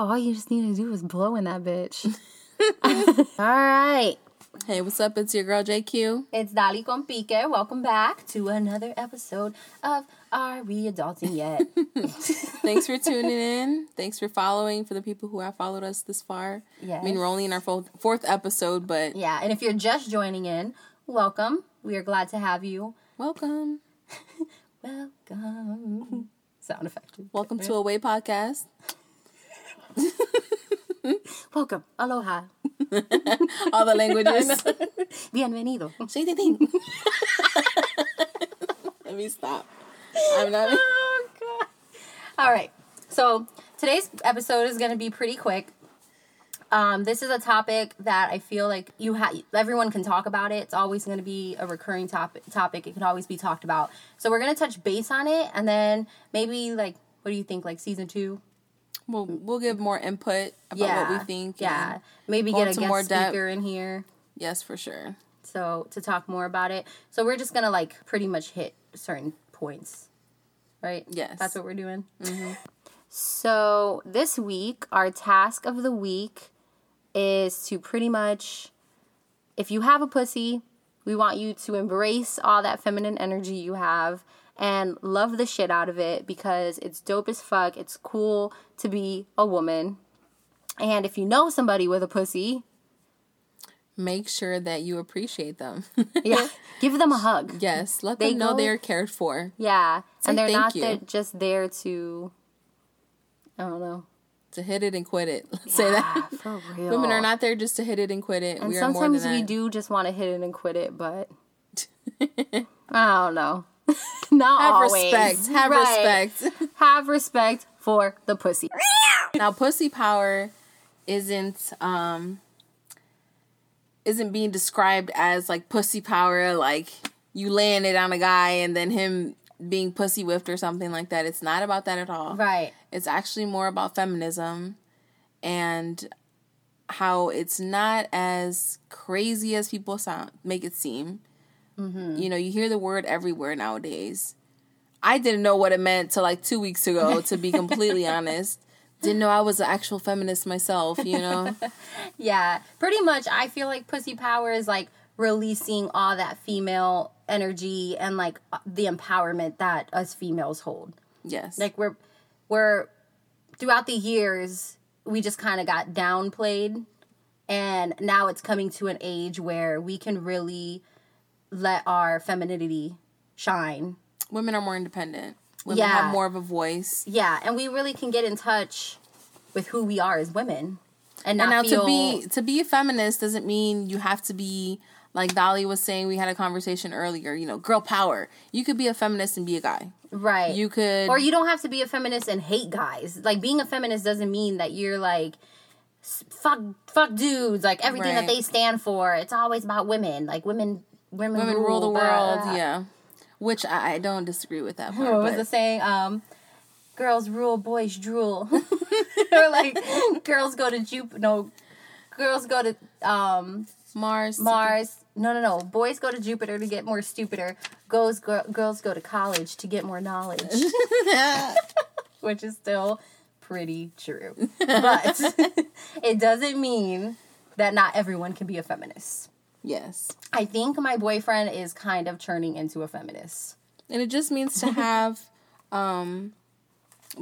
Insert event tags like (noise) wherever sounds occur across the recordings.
Wow, all you just need to do is blow in that bitch. (laughs) all right. Hey, what's up? It's your girl JQ. It's Dali con Pique. Welcome back to another episode of Are We Adulting Yet? (laughs) Thanks for tuning in. Thanks for following. For the people who have followed us this far, Yeah. I mean, we're only in our fourth, fourth episode, but yeah, and if you're just joining in, welcome. We are glad to have you. welcome, (laughs) Welcome. Sound effect. welcome to Away Podcast. (laughs) Welcome. Aloha. (laughs) All the languages. (laughs) Bienvenido. Say the thing. Let me stop. I'm not. Oh, God. All right. So today's episode is going to be pretty quick. Um, this is a topic that I feel like you have everyone can talk about it. It's always going to be a recurring topic. Topic. It can always be talked about. So we're going to touch base on it, and then maybe like, what do you think? Like season two? We'll mm. we'll give more input about Yeah. what we think. Yeah. Maybe get a guest more depth. speaker in here. Yes, for sure. So to talk more about it. So we're just gonna like pretty much hit certain points, right? Yes. that's what we're doing. Mm-hmm. So this week, our task of the week is to pretty much, if you have a pussy, we want you to embrace all that feminine energy you have and love the shit out of it because it's dope as fuck. It's cool to be a woman. And if you know somebody with a pussy, Make sure that you appreciate them. (laughs) yeah, give them a (laughs) hug. yes, let They them know go- they are cared for. Yeah, Say and they're not there, just there to. I don't know. To hit it and quit it. Let's (laughs) say that. For real. Women are not there just to hit it and quit it. And we are more than sometimes that. we do just want to hit it and quit it, but I don't know. (laughs) not Have always. respect. Have Right. respect. (laughs) Have respect for the pussy. now, pussy power isn't um isn't being described as like pussy power, like you laying it on a guy and then him being pussy whipped or something like that. It's not about that at all. Right. It's actually more about feminism and how it's not as crazy as people sound make it seem. Mm-hmm. You know, you hear the word everywhere nowadays. I didn't know what it meant till like two weeks ago, to be completely (laughs) honest. Didn't know I was an actual feminist myself, you know? (laughs) Yeah. Pretty much, I feel like pussy power is like releasing all that female energy and like uh, the empowerment that us females hold. Yes. like we're we're throughout the years we just kind of got downplayed and now it's coming to an age where we can really let our femininity shine Women are more independent. Women Yeah. have more of a voice. yeah and we really can get in touch with who we are as women and not And now feel to be to be a feminist doesn't mean you have to be like Dolly was saying we had a conversation earlier, you know, girl power. You could be a feminist and be a guy. right You could or you don't have to be a feminist and hate guys like being a feminist doesn't mean that you're like fuck fuck dudes like everything that they stand for it's always about women like women women, women rule the world, yeah. Which I, I don't disagree with that part. what was but- the saying um girls rule boys drool. (laughs) Or like (laughs) girls go to Jupiter no girls go to um Mars. mars. No no no. Boys go to jupiter to get more stupider. Goes gir- girls go to college to get more knowledge. (laughs) Which is still pretty true. But it doesn't mean that not everyone can be a feminist yes. i think my boyfriend is kind of turning into a feminist And it just means to (laughs) have um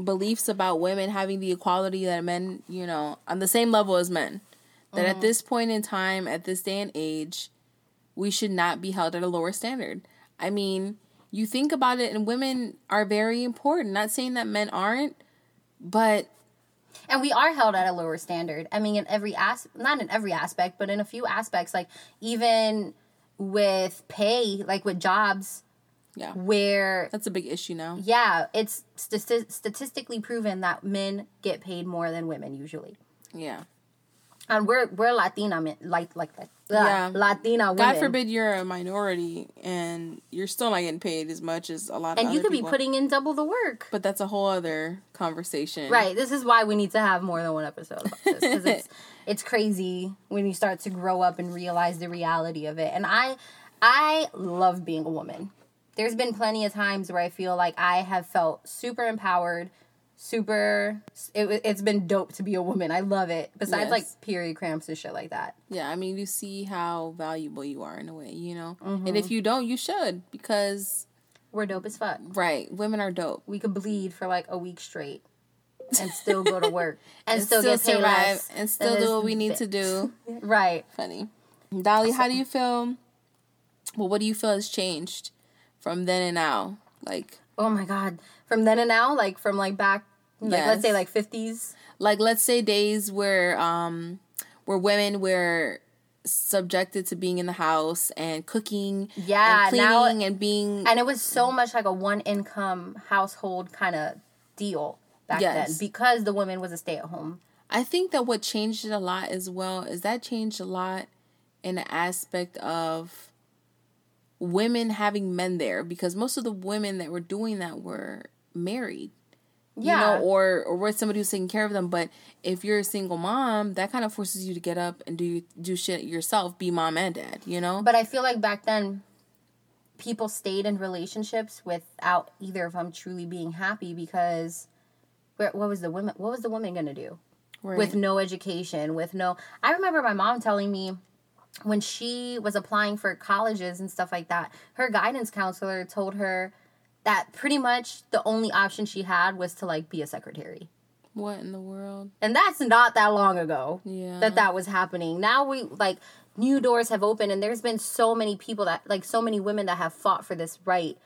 beliefs about women having the equality that men, you know, on the same level as men. That Mm-hmm. at this point in time, at this day and age, we should not be held at a lower standard. I mean, you think about it and women are very important. Not saying that men aren't, but and we are held at a lower standard i mean in every as not in every aspect but in a few aspects like even with pay like with jobs yeah. where That's a big issue now. yeah it's stati- statistically proven that men get paid more than women usually Yeah. and we're we're latina men like like like Yeah. latina women God forbid you're a minority and you're still not getting paid as much as a lot of and you could be putting in double the work But that's a whole other conversation. Right. This is why we need to have more than one episode about this because it's (laughs) it's crazy when you start to grow up and realize the reality of it. And I I love being a woman. There's been plenty of times where I feel like I have felt super empowered, super. It, it's been dope to be a woman. I love it. Besides Yes. like period cramps and shit like that. Yeah, I mean, you see how valuable you are in a way, you know? Mm-hmm. And if you don't, you should because, We're dope as fuck. right, women are dope. We could bleed for like a week straight and still go to work (laughs) and, still, get paid less and still do what we need to do. (laughs) Right. Funny. Dolly, how do you feel? Well, what do you feel has changed from then and now? Like, Oh my god. From then and now, like from like back, like let's say like fifties. like let's say days where um where women were subjected to being in the house and cooking Yeah, and now- cleaning and being And it was so much like a one income household kind of deal back then because the woman was a stay at home. I think that what changed it a lot as well is that changed a lot in the aspect of women having men there because most of the women that were doing that were married. Yeah. You know, or or with somebody who's taking care of them. But if you're a single mom, that kind of forces you to get up and do do shit yourself, be mom and dad, you know? But I feel like back then, people stayed in relationships without either of them truly being happy because, where, what was the woman? What was the woman gonna do Right. with no education? With no, I remember my mom telling me when she was applying for colleges and stuff like that. Her guidance counselor told her that pretty much the only option she had was to like be a secretary. what in the world? And that's not that long ago Yeah. that that was happening. Now we like new doors have opened and there's been so many people that like so many women that have fought for this right.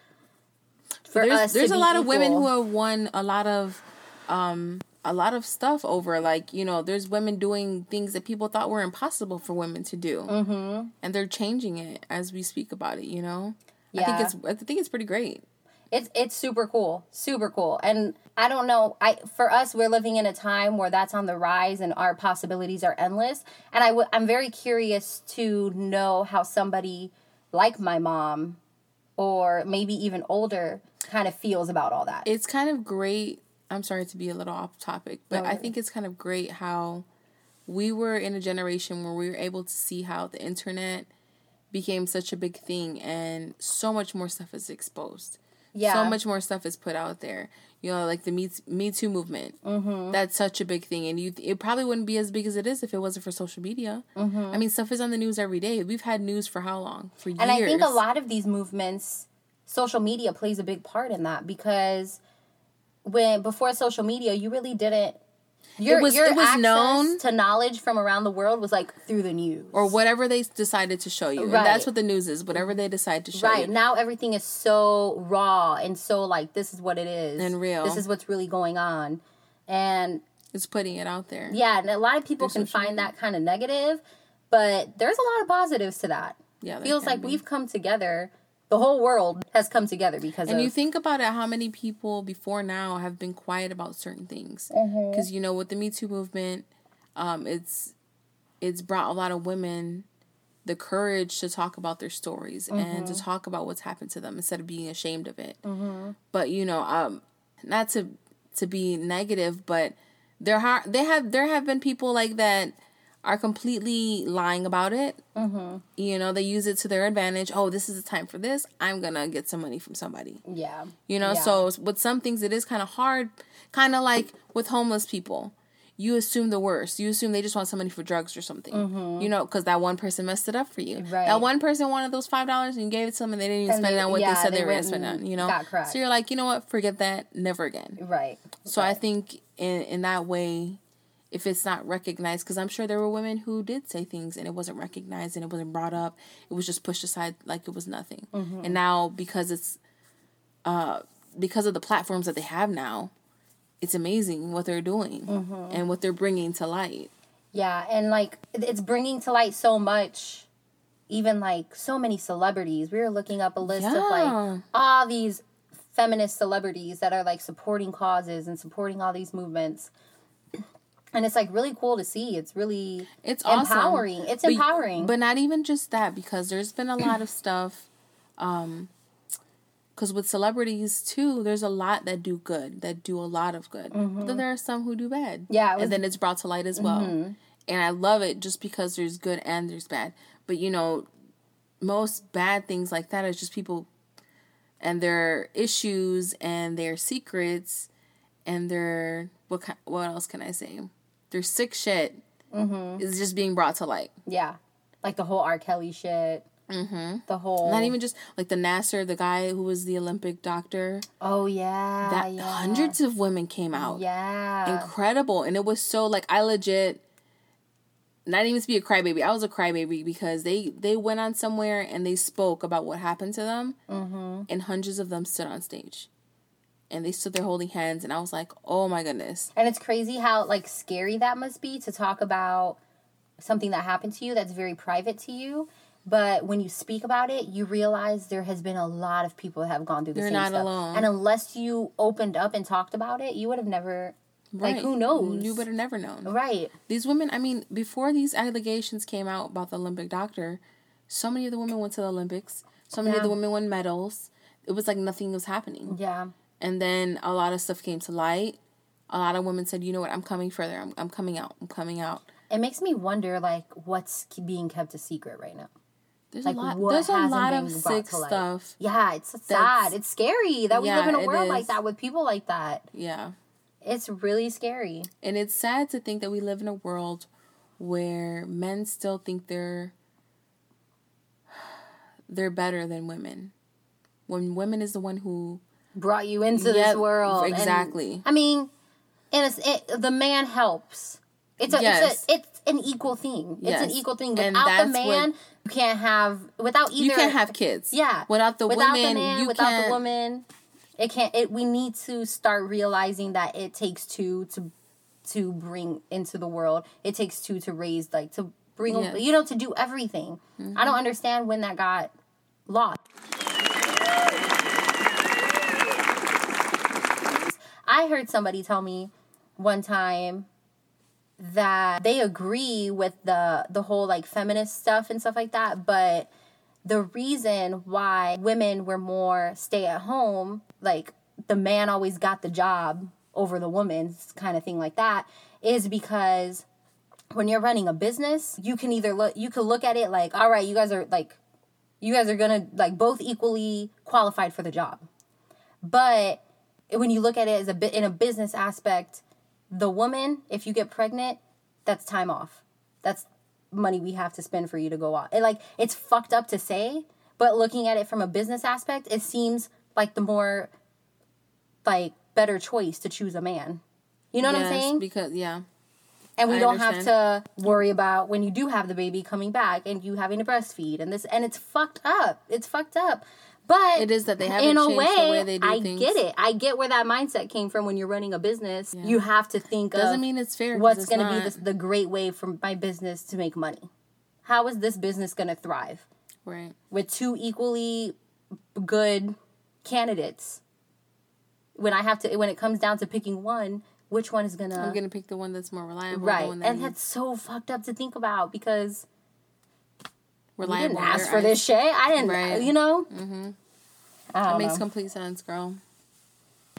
For there's us to there's a lot of women who have won a lot of um a lot of stuff over like you know there's women doing things that people thought were impossible for women to do mm-hmm. and they're changing it as we speak about it you know i think it's i think it's pretty great It's it's super cool, super cool. And I don't know, I for us we're living in a time where that's on the rise and our possibilities are endless. And I w- I'm very curious to know how somebody like my mom or maybe even older kind of feels about all that. it's kind of great i'm sorry to be a little off topic but No, i think it's kind of great how we were in a generation where we were able to see how the internet became such a big thing and so much more stuff is exposed Yeah. so much more stuff is put out there you know like the me, me too movement mm-hmm. that's such a big thing and you it probably wouldn't be as big as it is if it wasn't for social media mm-hmm. i mean stuff is on the news every day we've had news for how long for years And I think a lot of these movements, social media plays a big part in that because when before social media, you really didn't. Your, was- your it was access known- to knowledge from around the world was like through the news. or whatever they decided to show you Right. and that's what the news is whatever they decide to show right you now, everything is so raw and so like this is what it is And real. This is what's really going on, and it's putting it out there yeah, and a lot of people can find that kind of negative, but there's a lot of positives to that. Yeah, feels like be. we've come together. The whole world has come together because And of you think about it, how many people before now have been quiet about certain things? Mm-hmm. Because you know, with the Me Too movement, um, it's it's brought a lot of women the courage to talk about their stories and Mm-hmm. to talk about what's happened to them instead of being ashamed of it. But you know, um, not to to be negative, but there are they have there have been people like that are completely lying about it. Mm-hmm. You know, they use it to their advantage. Oh, this is the time for this. I'm gonna get some money from somebody. yeah, You know, Yeah. so with some things it is kind of hard, kind of like with homeless people. You assume the worst. You assume they just want some money for drugs or something. You know, because that one person messed it up for you. Mm-hmm. Right. That one person wanted those five dollars and you gave it to them and they didn't even And spend it on what yeah, they said they they, were gonna spend it on. You know, so you're like, you know what? Forget that. Never again. right. So I think in in that way, if it's not recognized, because I'm sure there were women who did say things and it wasn't recognized and it wasn't brought up, it was just pushed aside like it was nothing. Mm-hmm. And now because it's, uh, because of the platforms that they have now, it's amazing what they're doing Mm-hmm. and what they're bringing to light. Yeah, and like it's bringing to light so much, even like so many celebrities. We were looking up a list of like all these feminist celebrities that are like supporting causes and supporting all these movements. And it's like really cool to see. It's really It's awesome. empowering. It's But- empowering. But not even just that, because there's been a lot of (clears throat) stuff. Um, because with celebrities too, there's a lot that do good, that do a lot of good. But then there are some who do bad. Mm-hmm. Yeah, was- Mm-hmm. and then it's brought to light as well. And I love it just because there's good and there's bad. But you know, most bad things like that is just people and their issues and their secrets and they're what what else can I say? They're sick shit is just being brought to light. Yeah. Like the whole R. Kelly shit. Mm-hmm. The whole. Not even just like the Nassar, the guy who was the Olympic doctor. Oh, yeah. That yeah. hundreds of women came out. Yeah. incredible and it was so like i legit not even to be a crybaby i was a crybaby because they they went on somewhere and they spoke about what happened to them Mm-hmm. and hundreds of them stood on stage and they stood there holding hands and i was like oh my goodness And it's crazy how like scary that must be to talk about something that happened to you that's very private to you. But when you speak about it, you realize there has been a lot of people that have gone through the You're same not stuff. alone. And unless you opened up and talked about it, you would have never like who knows? you would have never known right. these women i mean before these allegations came out about the olympic doctor so many of the women went to the olympics so many of the women won medals it was like nothing was happening Yeah. And then a lot of stuff came to light. A lot of women said, you know what, I'm coming further. I'm, I'm coming out. I'm coming out. It makes me wonder like what's being kept a secret right now. There's Like a lot, there's a lot of sick stuff. Yeah, it's sad. It's scary that we live in a world like that with people like that. Yeah. It's really scary. And it's sad to think that we live in a world where men still think they're (sighs) they're better than women. When women is the one who brought you into Yep, this world. And, exactly. I mean, and it's it, the man helps. It's a, Yes. it's a it's an equal thing. It's an equal thing. And Without the that's what- man, you can't have without either. you can't have kids. yeah. Without the without women, the man, without the woman, it can't. It we need to start realizing that it takes two to to bring into the world. It takes two to raise like to bring Yes. you know to do everything. I don't mm-hmm. understand when that got lost. I heard somebody tell me one time that they agree with the the whole like feminist stuff and stuff like that, but the reason why women were more stay at home, like the man always got the job over the woman kind of thing like that, is because when you're running a business, you can either look you can look at it like, all right, you guys are like you guys are gonna like both equally qualified for the job. But when you look at it as a bit in a business aspect, the woman, if you get pregnant, that's time off. That's money we have to spend for you to go out. It, like it's fucked up to say, but looking at it from a business aspect, it seems like the more like better choice to choose a man. You know what I'm saying? Because yeah. and we I don't have to worry about when you do have the baby coming back and you having to breastfeed and this and it's fucked up. It's fucked up. But It is that they haven't in a way, the way they do I things. get it. I get where that mindset came from. When you're running a business, you have to think Doesn't of mean it's fair. what's going to be the, the great way for my business to make money. How is this business going to thrive right. with two equally good candidates? When I have to, when it comes down to picking one, which one is gonna I'm gonna pick the one that's more reliable. Right? that And that's so fucked up to think about because reliable. didn't ask for eyes- this shit. I didn't, Right. you know. Mm-hmm. It makes know. complete sense, girl.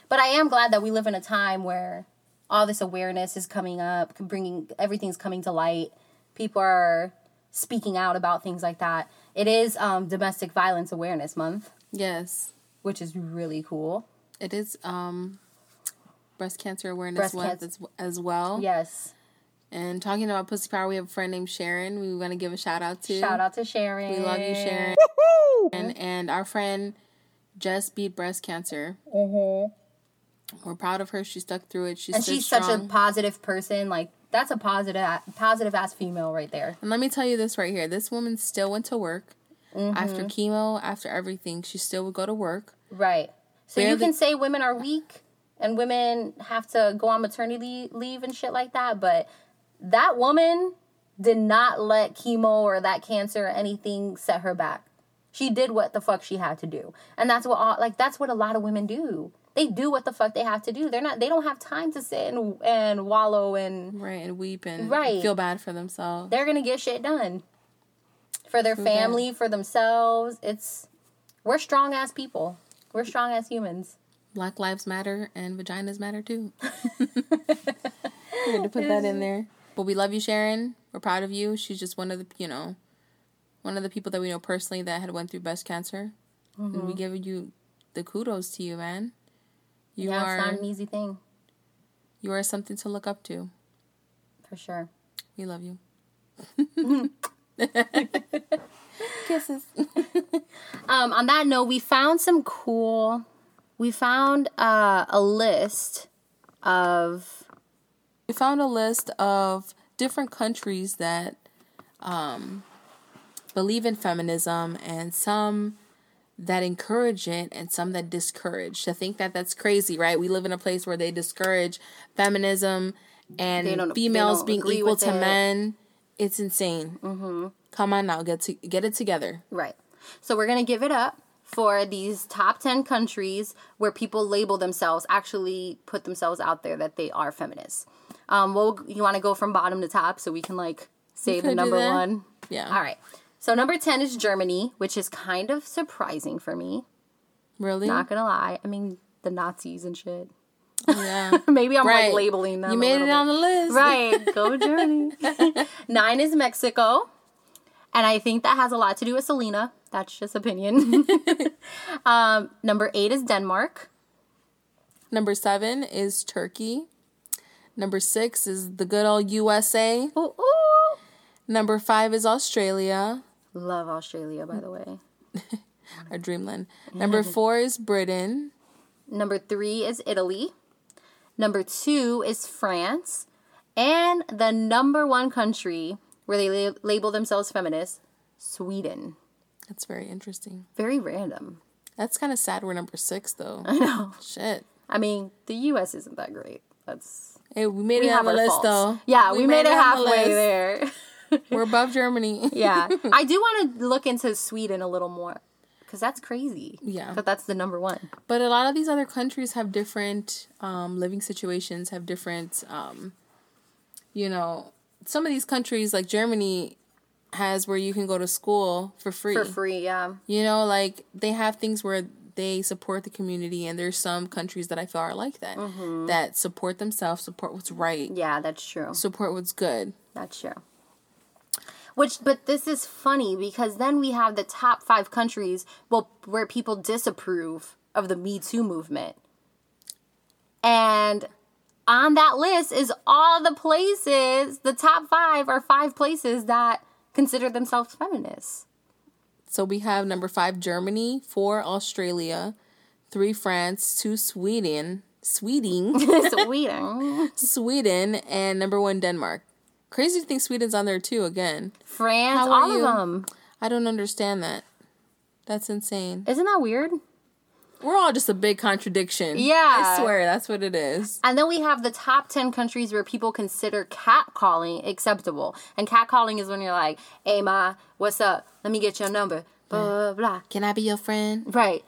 But I am glad that we live in a time where all this awareness is coming up, bringing everything's coming to light. People are speaking out about things like that. It is um, Domestic Violence Awareness Month, Yes, which is really cool. it is. Um, breast cancer awareness Breast month cancer. as, as well. Yes. And talking about pussy power, we have a friend named Sharon. We want to give a shout out to. Shout out to Sharon. We love you, Sharon. And and our friend just beat breast cancer. We're proud of her. She stuck through it. She's And stood she's such a positive person. Like that's a positive, positive ass female right there. And let me tell you this right here. This woman still went to work Mm-hmm. after chemo, after everything. She still would go to work. Right. So you can say women are weak and women have to go on maternity leave and shit like that, but that woman did not let chemo or that cancer or anything set her back. She did what the fuck she had to do. And that's what all, like that's what a lot of women do. They do what the fuck they have to do. They're not they don't have time to sit and and wallow and Right, and weep and Right. feel bad for themselves. they're going to get shit done for their family, for themselves. It's we're strong ass people. We're strong as humans. Black lives matter and vaginas matter too. (laughs) We had to put that in there. But we love you, Sharon. We're proud of you. She's just one of the, you know, one of the people that we know personally that had went through breast cancer. Mm-hmm. we give you the kudos to you, man. You Yeah, are it's not an easy thing. You are something to look up to. For sure. We love you. (laughs) Kisses. (laughs) Um, on that note, we found some cool. We found uh, a list of We found a list of different countries that um, believe in feminism and some that encourage it and some that discourage. To think that that's crazy, right? We live in a place where they discourage feminism and They don't- they females being equal to it. men. It's insane. Mm-hmm. Come on now, get to get it together. right. So we're gonna give it up for these top ten countries where people label themselves, actually put themselves out there that they are feminists. Um, well, you want to go from bottom to top so we can like say the number one. Yeah. All right. So number ten is Germany, which is kind of surprising for me. Really? Not gonna lie. I mean, the Nazis and shit. yeah. (laughs) Maybe I'm Right. like labeling them. You made it bit. on the list. Right. (laughs) Go Germany. (laughs) Nine is Mexico. And I think that has a lot to do with Selena. That's just opinion. um, number eight is Denmark. Number seven is Turkey. Number six is the good old USA. Ooh, ooh. Number five is Australia, Love Australia, by the way. (laughs) our dreamland. Number four is Britain. Number three is Italy. Number two is France. And the number one country where they la- label themselves feminists, Sweden. That's very interesting. Very random. That's kind of sad. We're number six, though. (laughs) I know. Shit. I mean, the U.S. isn't that great. That's We made we it have on the list, faults. though. Yeah, we, made, it on the halfway there. (laughs) We're above Germany. yeah, (laughs) I do want to look into Sweden a little more because that's crazy. Yeah. but that's the number one. But a lot of these other countries have different um, living situations, have different, um, you know, some of these countries, like Germany, has where you can go to school for free. For free, yeah. You know, like they have things where they support the community, and there's some countries that I feel are like that, mm-hmm. that support themselves, support what's right, Yeah, that's true. support what's good. That's true. Which, but this is funny because then we have the top five countries, well, where people disapprove of the Me Too movement, and on that list is all the places. The top five are five places that consider themselves feminists. So we have number five Germany, four Australia, three France, two Sweden, Sweden, (laughs) Sweden, (laughs) Sweden, and number one Denmark. Crazy to think Sweden's on there too. Again, France, all you? of them. I don't understand that. That's insane. Isn't that weird? We're all just a big contradiction. Yeah. I swear that's what it is. And then we have the top 10 countries where people consider catcalling acceptable. And catcalling is when you're like, hey, ma, what's up? Let me get your number. Blah, blah, blah. Can I be your friend? Right,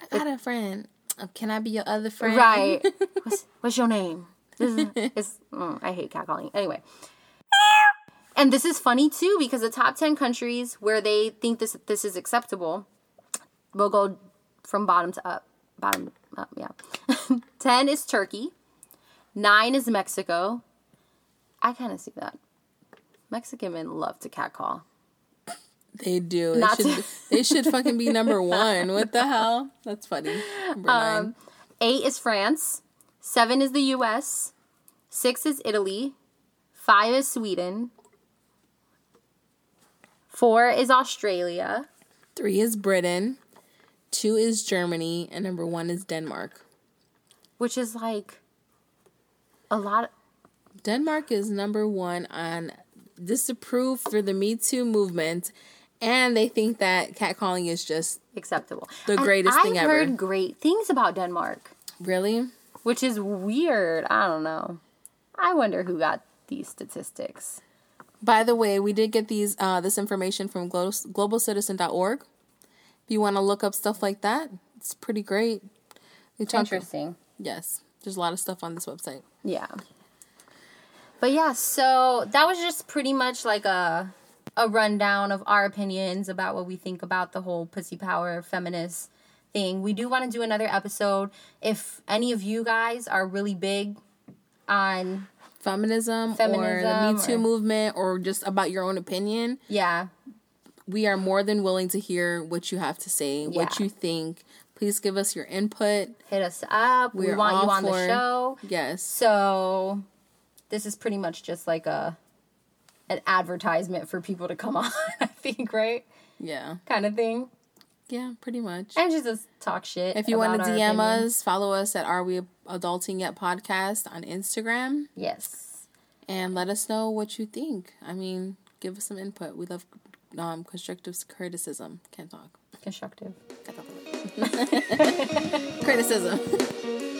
I got a friend. Uh, Can I be your other friend? right. (laughs) what's, what's your name? This is, it's, mm, I hate catcalling. Anyway. And this is funny too because the top 10 countries where they think this this is acceptable, we'll go from bottom to up. Bottom up, yeah. (laughs) 10 is Turkey. 9 is Mexico. I kind of see that. Mexican men love to catcall. They do. They Not should. to- they should fucking be number (laughs) one. What the hell? That's funny. Number nine. Um, 8 is France. 7 is the US. 6 is Italy. 5 is Sweden. 4 is Australia. Three is Britain. Two is Germany, and number one is Denmark. which is like a lot. Denmark is number one on disapprove for the Me Too movement, and they think that catcalling is just acceptable. The And greatest thing ever. I've heard great things about Denmark, really. which is weird. I don't know. I wonder who got these statistics. By the way, we did get these uh, this information from glo- globalcitizen.org. If you want to look up stuff like that, it's pretty great. They talk- Interesting. Yes, there's a lot of stuff on this website. Yeah. But yeah, so that was just pretty much like a a rundown of our opinions about what we think about the whole pussy power feminist thing. We do want to do another episode if any of you guys are really big on Feminism, or the Feminism Me Too or- movement, or just about your own opinion. yeah, we are more than willing to hear what you have to say, what you think. Please give us your input. Hit us up. we We're want you on the show. Yes. So this is pretty much just like a an advertisement for people to come (laughs) on, I think, right? Yeah. Kind of thing. Yeah, pretty much. And just talk shit. If you want to DM us, follow us at Are We Adulting Yet Podcast on Instagram Yes. and let us know what you think. I mean, give us some input. We love um, constructive criticism. Can't talk. Constructive. (laughs) criticism. (laughs)